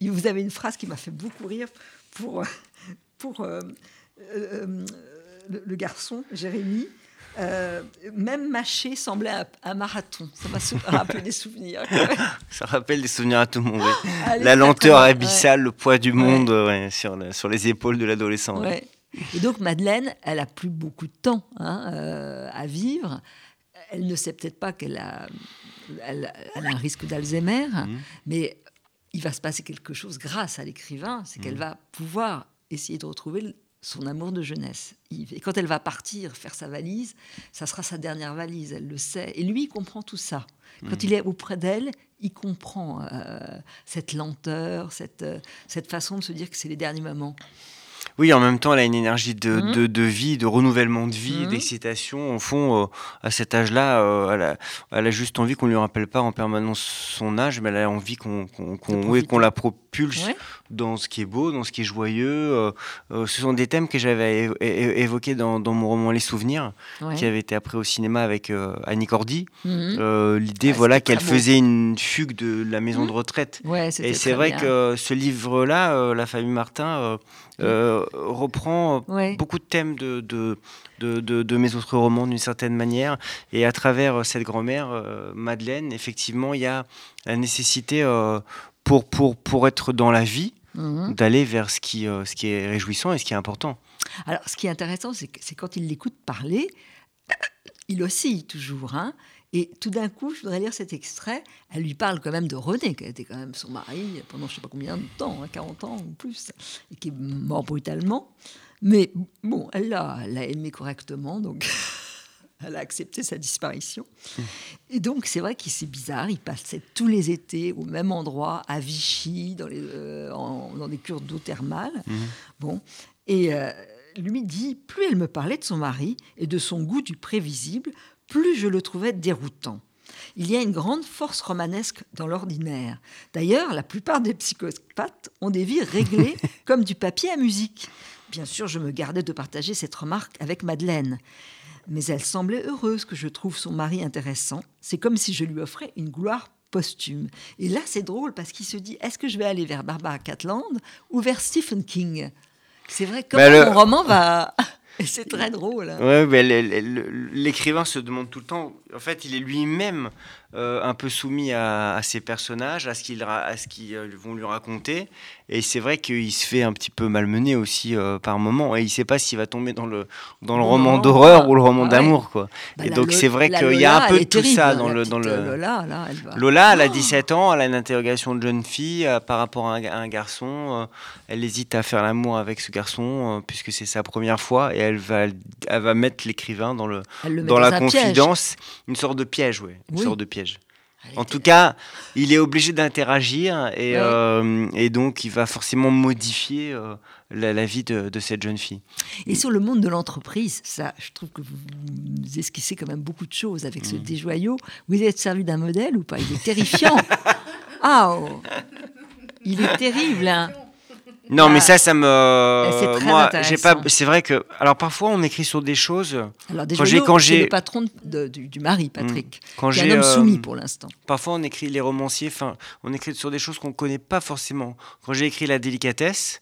S2: vous avez une phrase qui m'a fait beaucoup rire pour, pour euh, euh, le, le garçon, Jérémy. Euh, même mâcher semblait un, un marathon. Ça m'a sou- rappelé des souvenirs.
S3: Ça rappelle des souvenirs à tout le monde. oui.
S2: Allez,
S3: La lenteur abyssale, le poids du monde ouais, sur, les épaules de l'adolescent.
S2: Et donc Madeleine, elle a plus beaucoup de temps hein, euh, à vivre. Elle ne sait peut-être pas qu'elle a, elle, elle a un risque d'Alzheimer,
S3: Mhm.
S2: mais il va se passer quelque chose grâce à l'écrivain, c'est qu'elle va pouvoir essayer de retrouver son amour de jeunesse. Yves. Et quand elle va partir faire sa valise, ça sera sa dernière valise, elle le sait. Et lui, il comprend tout ça. Quand il est auprès d'elle, il comprend euh, cette lenteur, cette, euh, cette façon de se dire que c'est les derniers moments.
S3: Oui, en même temps, elle a une énergie de,
S2: Mhm.
S3: de, de vie, de renouvellement de vie,
S2: Mhm.
S3: d'excitation. Au fond, euh, à cet âge-là, euh, elle, a, elle a juste envie qu'on lui rappelle pas en permanence son âge, mais elle a envie qu'on qu'on qu'on- oui, qu'on la propulse
S2: Ouais.
S3: dans ce qui est beau, dans ce qui est joyeux. Euh, ce sont des thèmes que j'avais évoqués dans, dans mon roman Les Souvenirs,
S2: Ouais.
S3: qui avait été après au cinéma avec Annie Cordy.
S2: Mhm.
S3: L'idée, voilà, qu'elle faisait une fugue de la maison de retraite. Et c'est vrai
S2: bien.
S3: que ce livre-là, La famille Martin, euh, reprend euh,
S2: Ouais.
S3: beaucoup de thèmes de, de, de, de- de mes autres romans d'une certaine manière. Et à travers euh, cette grand-mère, euh, Madeleine, effectivement, il y a la nécessité euh, pour, pour, pour être dans la vie,
S2: Mhm.
S3: d'aller vers ce qui, euh, ce qui est réjouissant et ce qui est important.
S2: Alors, ce qui est intéressant, c'est que c'est quand il l'écoute parler, il oscille toujours. Hein et tout d'un coup, je voudrais lire cet extrait. Elle lui parle quand même de René, qui a été quand même son mari pendant je ne sais pas combien de temps, hein, 40 ans ou plus, et qui est mort brutalement. Mais bon, elle l'a, aimé correctement, donc elle a accepté sa disparition. Et donc, c'est vrai qu'il c'est bizarre, il passait tous les étés au même endroit, à Vichy, dans, les, euh, en- dans des cures d'eau thermale. Bon, et euh, lui dit, plus elle me parlait de son mari et de son goût du prévisible, plus je le trouvais déroutant. Il y a une grande force romanesque dans l'ordinaire. D'ailleurs, la plupart des psychopathes ont des vies réglées comme du papier à musique. Bien sûr, je me gardais de partager cette remarque avec Madeleine. Mais elle semblait heureuse que je trouve son mari intéressant. C'est comme si je lui offrais une gloire posthume. Et là, c'est drôle parce qu'il se dit est-ce que je vais aller vers Barbara Catland ou vers Stephen King? C'est vrai, comment
S3: le-
S2: mon roman va. C'est très drôle. hein.
S3: Ouais, l'écrivain se demande tout le temps. En fait, il est lui-même euh, un peu soumis à, à ses personnages, à ce qu'ils euh, vont lui raconter. Et c'est vrai qu'il se fait un petit peu malmener aussi euh, par moment. Et il ne sait pas s'il va tomber dans le dans le
S2: Non,
S3: roman d'horreur ou le roman
S2: ouais.
S3: d'amour, quoi.
S2: Bah,
S3: et donc c'est vrai qu'il y a un peu de tout ça dans le dans le.
S2: Lola, là, elle va.
S3: Lola, elle a
S2: Oh
S3: 17 ans, elle a une interrogation de jeune fille euh, par rapport à un, à un garçon. elle hésite à faire l'amour avec ce garçon puisque c'est sa première fois et elle va, elle va mettre l'écrivain dans, le, dans,
S2: dans
S3: la
S2: piège.
S3: confidence. Une sorte de piège, oui. Une
S2: Oui.
S3: sorte de piège. En tout cas, il est obligé d'interagir et,
S2: Ouais.
S3: euh, et donc il va forcément modifier euh, la, la vie de, de cette jeune fille.
S2: Et sur le monde de l'entreprise, ça, je trouve que vous, esquissez quand même beaucoup de choses avec
S3: Mm.
S2: ce déjoyau. Vous êtes servi d'un modèle ou pas? Il est terrifiant. ah, oh. il est terrible. hein.
S3: Non,
S2: Ah.
S3: mais ça, ça me.
S2: c'est très
S3: moi, j'ai pas. C'est vrai que. Alors parfois, on écrit sur des choses.
S2: Alors,
S3: Quand j'ai- quand
S2: le patron de- du, du mari, Patrick.
S3: Quand j'ai.
S2: un homme
S3: euh,
S2: soumis pour l'instant.
S3: Parfois, on écrit les romanciers, enfin, on écrit sur des choses qu'on ne connaît pas forcément. Quand j'ai écrit La délicatesse,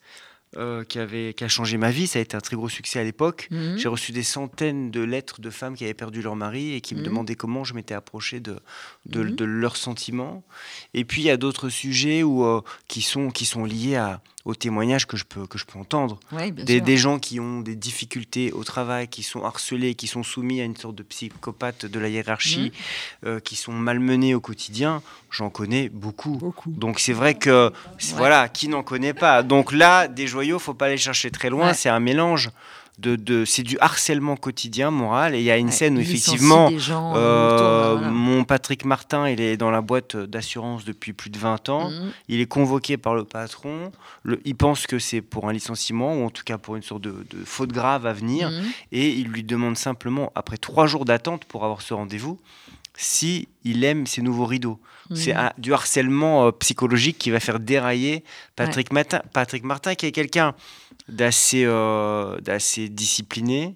S3: euh, qui, avait, qui a changé ma vie, ça a été un très gros succès à l'époque.
S2: Mhm.
S3: J'ai reçu des centaines de lettres de femmes qui avaient perdu leur mari et qui me
S2: Mhm.
S3: demandaient comment je m'étais approché de, de, de leurs sentiments. Et puis, il y a d'autres sujets où, euh, qui, sont, qui sont liés à, aux témoignages que je peux, que je peux entendre. Des, des gens qui ont des difficultés au travail, qui sont harcelés, qui sont soumis à une sorte de psychopathe de la hiérarchie,
S2: Mhm.
S3: euh, qui sont malmenés au quotidien, j'en connais beaucoup.
S2: Beaucoup.
S3: Donc c'est vrai que,
S2: Ouais.
S3: voilà, qui n'en connaît pas? Donc là, des joyaux, faut pas aller chercher très loin,
S2: Ouais.
S3: c'est un mélange. De, de, c'est du harcèlement quotidien moral et il y a une
S2: Ouais,
S3: scène où effectivement
S2: gens,
S3: euh,
S2: autour, voilà.
S3: mon Patrick Martin il est dans la boîte d'assurance depuis plus de 20 ans
S2: Mhm.
S3: il est convoqué par le patron. Le- il pense que c'est pour un licenciement ou en tout cas pour une sorte de, de faute grave à venir.
S2: Mhm.
S3: Et il lui demande simplement, après trois jours d'attente pour avoir ce rendez-vous, si il aime ses nouveaux rideaux. C'est
S2: Mhm.
S3: un- du harcèlement euh, psychologique qui va faire dérailler Patrick, Martin, Patrick Martin, qui est quelqu'un d'assez euh, discipliné,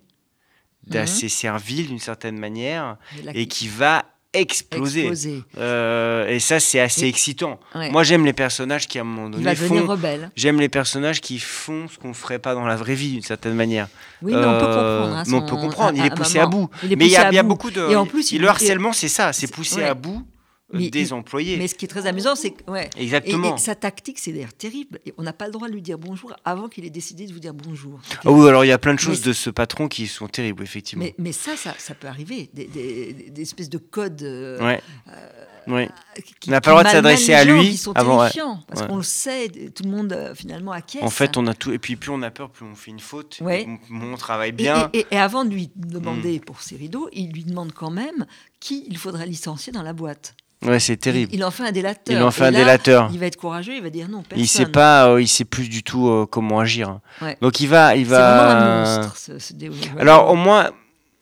S3: d'assez servile d'une certaine manière,
S2: et
S3: qui va exploser.
S2: exploser.
S3: Euh, et ça, c'est assez
S2: Et-
S3: excitant.
S2: Ouais.
S3: Moi, j'aime les personnages qui, à un moment
S2: il
S3: donné,
S2: va devenir
S3: font.
S2: rebelle.
S3: J'aime les personnages qui font ce qu'on ne ferait pas dans la vraie vie, d'une certaine manière.
S2: Oui, mais on peut
S3: Euh,
S2: comprendre. hein,
S3: mais on peut comprendre, il
S2: un-
S3: est
S2: un
S3: poussé à
S2: moment.
S3: bout.
S2: Il
S3: mais il y
S2: poussé
S3: a,
S2: à
S3: il beaucoup de.
S2: Et en plus,
S3: et
S2: il
S3: le harcèlement, c'est ça, c'est
S2: ouais.
S3: à bout
S2: Mais-
S3: des employés.
S2: Mais ce qui est très amusant, c'est que. Ouais. Et,
S3: Exactement.
S2: et sa tactique, c'est d'ailleurs terrible. Et on n'a pas le droit de lui dire bonjour avant qu'il ait décidé de vous dire bonjour.
S3: Ah oui, alors il y a plein de choses
S2: Mais-
S3: de ce patron qui sont terribles, effectivement.
S2: Mais, mais ça, ça, ça peut arriver. Des, des- des- des espèces de codes. euh,
S3: Ouais. Ouais.
S2: qui-
S3: On n'a pas le droit de s'adresser à lui
S2: Qui sont
S3: avant, ouais.
S2: Parce
S3: Ouais.
S2: qu'on le sait, tout le monde euh, finalement acquiesce.
S3: En fait, on a tout. Et puis, plus on a peur, plus on fait une faute.
S2: Ouais.
S3: Moins on travaille bien.
S2: Et, et- et avant de lui
S3: Mm.
S2: demander pour ses rideaux, il lui demande quand même qui il faudrait licencier dans la boîte.
S3: Ouais, c'est terrible.
S2: Il, il en fait un délateur.
S3: Il en fait
S2: Et
S3: un
S2: là,
S3: délateur.
S2: Il va être courageux, il va dire non, personne.
S3: Il sait pas, euh, il sait plus du tout euh, comment agir.
S2: Ouais.
S3: Donc il va, il
S2: C'est
S3: va.
S2: un monstre, ce, ce.
S3: Alors au moins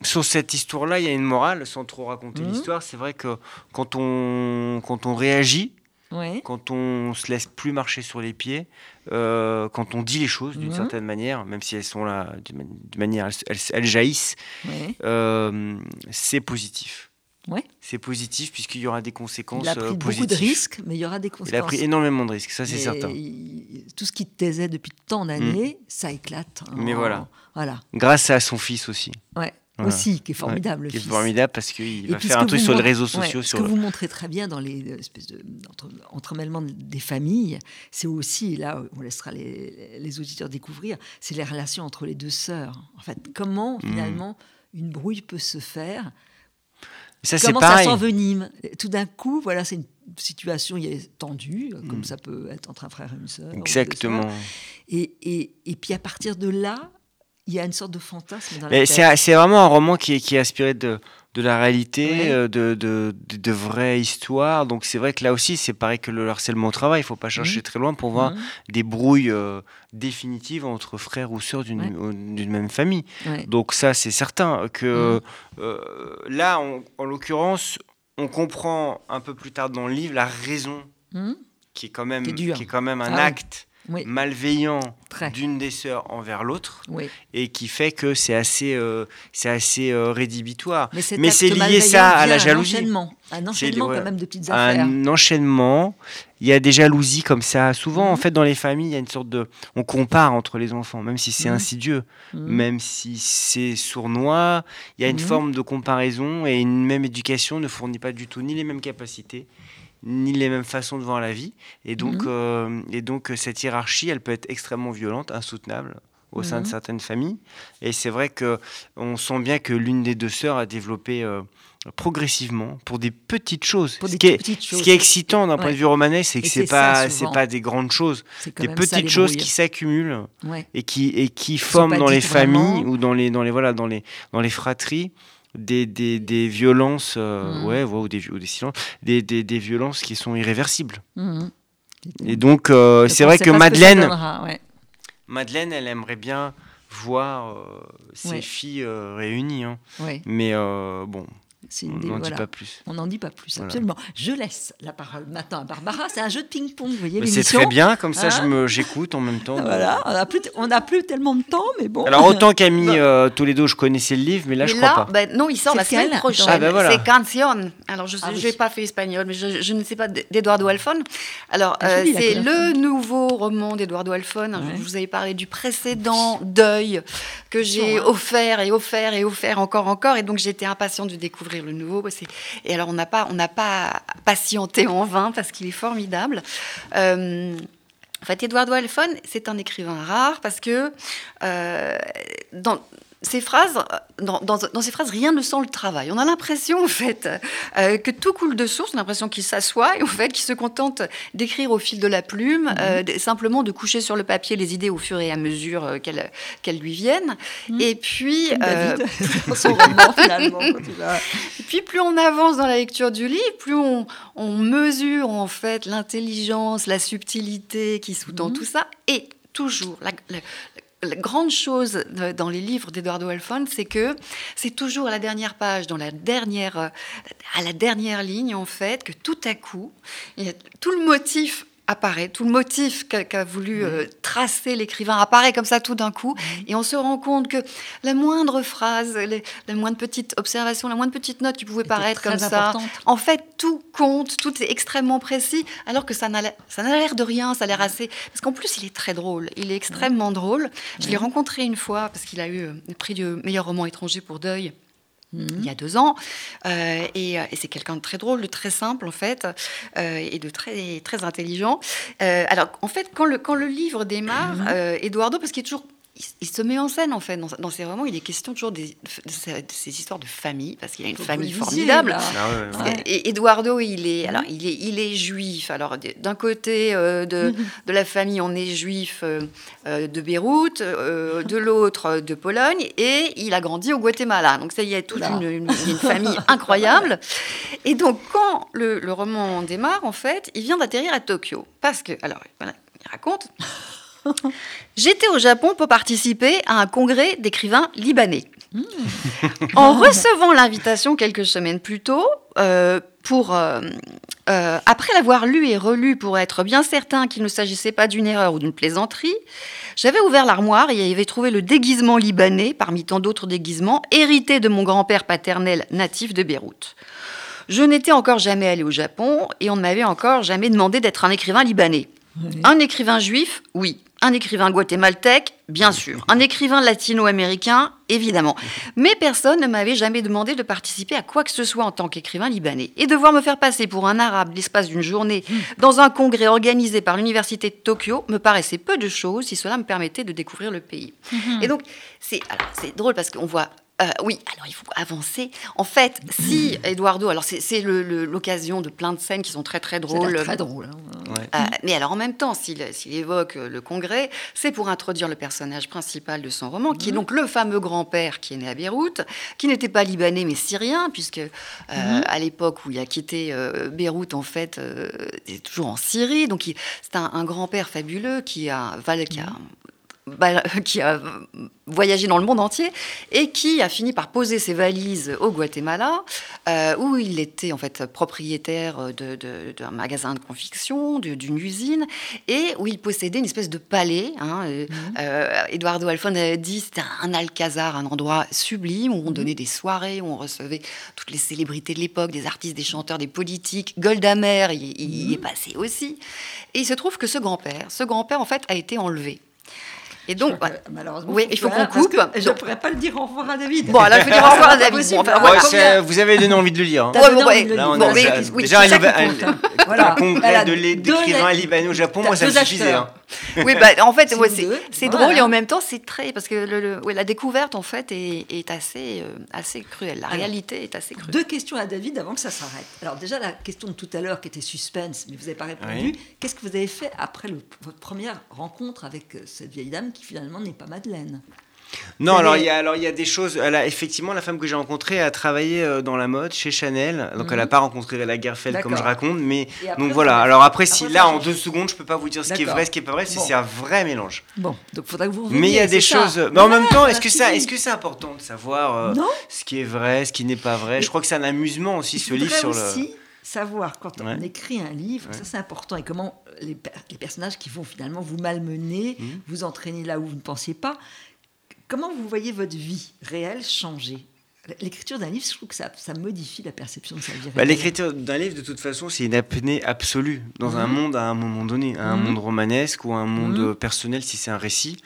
S3: sur cette histoire-là, il y a une morale, sans trop raconter
S2: Mhm.
S3: l'histoire. C'est vrai que quand on quand on réagit,
S2: Ouais.
S3: quand on se laisse plus marcher sur les pieds, euh, quand on dit les choses d'une certaine manière, même si elles sont là d'une man- d'une manière, elles, elles- elles jaillissent,
S2: ouais.
S3: euh, c'est positif.
S2: Ouais.
S3: C'est positif puisqu'il y aura des conséquences
S2: Il a pris
S3: euh,
S2: beaucoup
S3: positives.
S2: de risques, mais il y aura des
S3: Il
S2: conséquences.
S3: a pris énormément de risques, ça c'est certain.
S2: il- tout ce qui te taisait depuis tant d'années, ça éclate. en-
S3: Mm. Mais voilà.
S2: Voilà.
S3: Grâce à son fils aussi.
S2: Ouais.
S3: Voilà.
S2: Aussi, qui est formidable.
S3: Ouais, qui est formidable parce qu'il va faire un truc sur les réseaux
S2: ouais,
S3: sociaux.
S2: Ce
S3: sur
S2: que vous montrez très bien dans les euh, espèces de entre, entremêlements des familles, c'est aussi, là on laissera les, les auditeurs découvrir, c'est les relations entre les deux sœurs. En fait, comment
S3: Hmm.
S2: finalement une brouille peut se faire
S3: Ça c'est
S2: Comment ça s'envenime Tout d'un coup, voilà, c'est une situation il est tendue, comme
S3: Mm.
S2: ça peut être entre un frère et une sœur.
S3: Exactement.
S2: Et, et, et puis à partir de là, il y a une sorte de fantasme dans la.
S3: C'est vraiment un roman qui qui est inspiré de, de la réalité,
S2: Ouais.
S3: euh, de, de, de, de vraies histoires. Donc c'est vrai que là aussi, c'est pareil que le harcèlement au travail. Il faut pas chercher
S2: Mhm.
S3: très loin pour voir
S2: Mhm.
S3: des brouilles euh, définitives entre frères ou sœurs d'une
S2: Ouais.
S3: même famille.
S2: Ouais.
S3: Donc ça, c'est certain que
S2: Mhm.
S3: euh, là, on- en l'occurrence, on comprend un peu plus tard dans le livre la raison qui est quand même,
S2: Qui est
S3: quand même un
S2: Ah
S3: acte
S2: Oui,
S3: malveillant d'une des sœurs envers l'autre
S2: Oui.
S3: et qui fait que c'est assez, euh, c'est assez euh, rédhibitoire.
S2: Mais,
S3: c'est lié ça à la jalousie.
S2: Un enchaînement, un enchaînement quand même de petites affaires.
S3: Un enchaînement, il y a des jalousies comme ça. Souvent, en
S2: Mhm.
S3: fait, dans les familles, il y a une sorte de... On compare entre les enfants, même si c'est
S2: Mhm.
S3: insidieux,
S2: Mhm.
S3: même si c'est sournois, il y a une forme de comparaison et une même éducation ne fournit pas du tout ni les mêmes capacités ni les mêmes façons de voir la vie. Et donc,
S2: Mhm.
S3: euh, et donc euh, cette hiérarchie, elle peut être extrêmement violente, insoutenable au sein de
S2: Mhm.
S3: certaines familles. Et c'est vrai que on sent bien que l'une des deux sœurs a développé euh, progressivement pour des petites choses.
S2: Pour
S3: ce,
S2: des
S3: qui est,
S2: petites
S3: ce qui est excitant d'un point de vue romanesque, c'est que c'est pas, c'est pas des grandes choses, des
S2: ça,
S3: petites choses qui s'accumulent
S2: Ouais.
S3: et qui et qui forment dans les
S2: vraiment.
S3: familles ou dans les dans les voilà dans les dans les fratries des, des, des violences euh,
S2: Mhm.
S3: ouais, ouais, ou des ou des silences des, des, des violences qui sont irréversibles
S2: Mhm.
S3: et donc euh, c'est vrai que Madeleine
S2: donnera, ouais.
S3: Madeleine elle aimerait bien voir euh, ses
S2: Ouais.
S3: filles euh, réunies hein.
S2: Ouais.
S3: mais euh, bon
S2: C'est
S3: on n'en
S2: voilà.
S3: dit pas plus
S2: On n'en dit pas plus,
S3: Voilà.
S2: absolument. Je laisse la parole maintenant à Barbara. C'est un jeu de ping-pong, vous voyez
S3: Mais c'est très bien comme ça je
S2: Hein
S3: me j'écoute en même temps
S2: Voilà, on n'a plus, tellement de temps, mais bon.
S3: alors autant qu'Ami euh, Toledo je connaissais le livre mais là
S4: Mais
S3: je crois pas
S4: ben, non, il sort
S2: C'est
S4: la semaine prochaine.
S3: Ah, ben voilà.
S4: C'est Canción. Alors, je
S2: Ah
S4: n'ai
S2: oui.
S4: pas fait espagnol, mais je, je ne sais pas d'Eduardo Alfon. Alors,
S2: Ah,
S4: euh, c'est le nouveau roman d'Eduardo Alfon.
S2: Ouais.
S4: Je vous avais parlé du précédent Deuil que j'ai
S2: hein.
S4: offert et offert et offert encore, encore. Et donc, j'étais impatiente de découvrir le nouveau. C'est- Et alors, on n'a pas, on n'a pas patienté en vain parce qu'il est formidable. Euh, en fait, Eduardo Alfon, c'est un écrivain rare parce que euh, dans ces phrases, dans, dans, dans ces phrases, rien ne sent le travail. On a l'impression, en fait, euh, que tout coule de source. On a l'impression qu'il s'assoit et, en fait, qu'il se contente d'écrire au fil de la plume, euh, de- simplement de coucher sur le papier les idées au fur et à mesure euh, qu'elles lui viennent.
S2: Mhm.
S4: Et puis, euh,
S2: son roman, finalement.
S4: et puis plus on avance dans la lecture du livre, plus on, on mesure en fait l'intelligence, la subtilité qui sous-tend
S2: Mhm.
S4: tout ça. Et toujours, la, la- la grande chose dans les livres d'Eduardo Alfon, c'est que c'est toujours à la dernière page, euh, à la dernière ligne en fait, que tout à coup, il y a tout le motif apparaît, tout le motif qu'a voulu euh, tracer l'écrivain apparaît comme ça tout d'un coup, et on se rend compte que la moindre phrase, les- la moindre petite observation, la moindre petite note qui pouvait paraître comme ça, en fait, tout compte, tout est extrêmement précis, alors que ça n'a l'air- ça n'a l'air de rien, ça a l'air assez. Parce qu'en plus, il est très drôle, il est extrêmement drôle. Je l'ai rencontré une fois, parce qu'il a eu euh, le prix du meilleur roman étranger pour Deuil.
S2: Mhm.
S4: Il y a deux ans, Euh, et, euh, et c'est quelqu'un de très drôle, de très simple en fait, euh, et de très très intelligent. Euh, alors en fait, quand le quand le livre démarre, euh, Eduardo, parce qu'il est toujours il, il se met en scène en fait dans, dans ses romans. Il est question toujours des, de, ces- de ces histoires de famille parce qu'il a une
S2: Faut
S4: famille formidable.
S3: Ah ouais, ouais.
S4: Et Eduardo, il est, alors, il est, il est juif. Alors, d'un côté euh, de, de la famille, on est juif euh, euh, de Beyrouth, euh, de l'autre de Pologne, et il a grandi au Guatemala. Donc, ça y est, toute
S2: Oula.
S4: une, une- une famille incroyable. Et donc, quand le, le roman démarre, en fait, il vient d'atterrir à Tokyo. Parce que, alors, voilà, il raconte. J'étais au Japon pour participer à un congrès d'écrivains libanais. En recevant l'invitation quelques semaines plus tôt, euh, pour, euh, euh, après l'avoir lu et relu pour être bien certain qu'il ne s'agissait pas d'une erreur ou d'une plaisanterie, j'avais ouvert l'armoire et y avait trouvé le déguisement libanais, parmi tant d'autres déguisements, hérité de mon grand-père paternel natif de Beyrouth. Je n'étais encore jamais allé au Japon et on ne m'avait encore jamais demandé d'être un écrivain libanais. Un écrivain juif, oui. Un écrivain guatémaltèque, bien sûr. Un écrivain latino-américain, évidemment. Mais personne ne m'avait jamais demandé de participer à quoi que ce soit en tant qu'écrivain libanais. Et devoir me faire passer pour un arabe l'espace d'une journée dans un congrès organisé par l'université de Tokyo me paraissait peu de choses si cela me permettait de découvrir le pays. Et donc, c'est drôle parce qu'on voit euh, oui, alors il faut avancer. En fait, si Eduardo, alors c'est l'occasion de plein de scènes qui sont très très
S2: C'est
S4: drôles.
S2: très drôle. hein.
S3: Ouais.
S4: Euh, mais alors en même temps, s'il évoque euh, le congrès, c'est pour introduire le personnage principal de son roman, qui est donc le fameux grand-père qui est né à Beyrouth, qui n'était pas libanais mais syrien, puisque euh, à l'époque où il a quitté euh, Beyrouth, en fait, euh, il est toujours en Syrie. Donc c'est un, un grand-père fabuleux qui a, val- qui a bah, qui a voyagé dans le monde entier et qui a fini par poser ses valises au Guatemala, euh, où il était en fait propriétaire de- de- d'un magasin de confection, d'une usine, et où il possédait une espèce de palais. Hein, euh, euh, Eduardo Alfon a dit c'était un alcazar, un endroit sublime où on donnait des soirées, où on recevait toutes les célébrités de l'époque, des artistes, des chanteurs, des politiques. Golda Meir y, y- y est passé aussi. Et il se trouve que ce grand-père, ce grand-père en fait a été enlevé. Et donc,
S2: Malheureusement,
S4: Oui, il faut qu'on coupe.
S2: que Je ne pourrais pas le dire au revoir à David.
S4: Bon, alors je vais dire au revoir à David. Bon, enfin, voilà.
S3: Vous avez donné envie de le lire. hein.
S4: Ouais, bon, ouais.
S2: de le
S3: Là,
S2: dire.
S3: on
S4: Bon,
S3: a
S4: mais-
S3: déjà,
S4: oui,
S3: déjà un,
S2: Voilà.
S3: congrès de l'é-
S2: deux
S3: d'écrivains
S2: lettres.
S3: libanais au Japon, moi ça me suffisait. hein.
S4: Oui, bah, en fait,
S2: Si
S4: ouais,
S2: vous
S4: c'est
S2: voilà.
S4: drôle et en même temps, c'est très. Parce que le, le- ouais, la découverte, en fait, est, est assez, euh, assez cruelle. La
S2: Alors,
S4: réalité est assez cruelle.
S2: Deux questions à David avant que ça s'arrête. Alors déjà la question de tout à l'heure qui était suspense, mais vous n'avez pas répondu.
S3: Oui.
S2: Qu'est-ce que vous avez fait après le- votre première rencontre avec euh, cette vieille dame qui finalement n'est pas Madeleine?
S3: Non, alors il y a alors il y a des choses. Elle a, effectivement, la femme que j'ai rencontrée a travaillé euh, dans la mode chez Chanel. Donc elle n'a pas rencontré la Lagerfeld comme je raconte, mais
S2: après,
S3: donc voilà. Alors après, si
S2: après,
S3: là en deux secondes, je peux pas vous dire ce qui est vrai, ce qui est pas vrai, c'est
S2: Bon.
S3: c'est un vrai mélange.
S2: Bon, donc faudra que vous
S3: Mais il y a
S2: reveniez,
S3: des
S2: ça.
S3: choses. Mais en même temps, est-ce que ça, est-ce que c'est important de savoir euh, ce qui est vrai, ce qui n'est pas vrai? Je crois que c'est un amusement aussi ce livre sur le.
S2: aussi savoir quand on
S3: Ouais.
S2: écrit un livre, ça c'est important, et comment les, per- les personnages qui vont finalement vous malmener,
S3: Mhm.
S2: vous entraîner là où vous ne pensiez pas, comment vous voyez votre vie réelle changer? L'écriture d'un livre, je trouve que ça, ça modifie la perception de sa vie
S3: Bah. L'écriture d'un livre, de toute façon, c'est une apnée absolue dans un
S2: Mhm.
S3: monde à un moment donné, un
S2: Mhm.
S3: monde romanesque ou un monde euh, personnel si c'est un récit.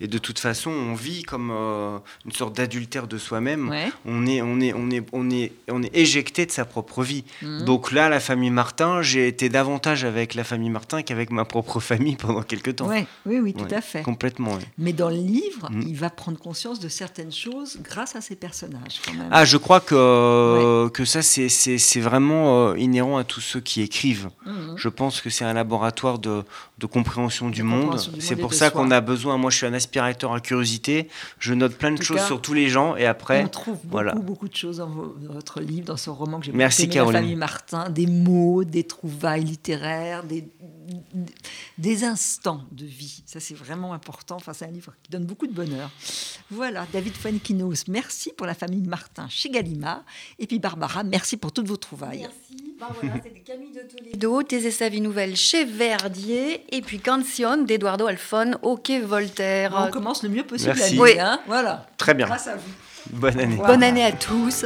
S3: Et de toute façon, on vit comme euh, une sorte d'adultère de soi-même.
S2: Ouais.
S3: On est, on est, on est, on est, on est éjecté de sa propre vie.
S2: Mhm.
S3: Donc là, la famille Martin, j'ai été davantage avec la famille Martin qu'avec ma propre famille pendant quelques temps.
S2: Ouais, oui, oui, tout
S3: Ouais,
S2: à fait.
S3: Complètement.
S2: Mais dans le livre,
S3: Mhm.
S2: il va prendre conscience de certaines choses grâce à ses personnages, quand même.
S3: Ah, je crois que, que ça, c'est- c'est c'est vraiment euh, inhérent à tous ceux qui écrivent.
S2: Mhm.
S3: Je pense que c'est un laboratoire de, de compréhension du monde.
S2: compréhension
S3: C'est pour ça qu'on a besoin. Moi, je suis un aspirateur à curiosité. Je note plein de choses
S2: cas,
S3: sur tous les gens et après.
S2: On trouve beaucoup,
S3: voilà.
S2: beaucoup de choses dans, vo- dans votre livre, dans ce roman que j'ai
S3: Merci,
S2: beaucoup aimé,
S3: Caroline.
S2: La famille Martin, des mots, des trouvailles littéraires, des, des instants de vie. Ça, c'est vraiment important. Enfin, c'est un livre qui donne beaucoup de bonheur. Voilà, David Fuenquinos, merci pour la famille Martin chez Gallimard. Et puis Barbara, merci pour toutes vos trouvailles.
S4: Merci. Ben voilà, c'était Camille de Toledo, Thésée sa vie nouvelle chez Verdier, et puis Canción d'Eduardo Alfon au quai Voltaire.
S2: On commence le mieux possible
S3: Merci.
S2: l'année.
S4: Oui.
S2: hein. voilà.
S3: Très bien.
S2: Grâce à vous.
S3: Bonne année.
S4: Bonne année à tous.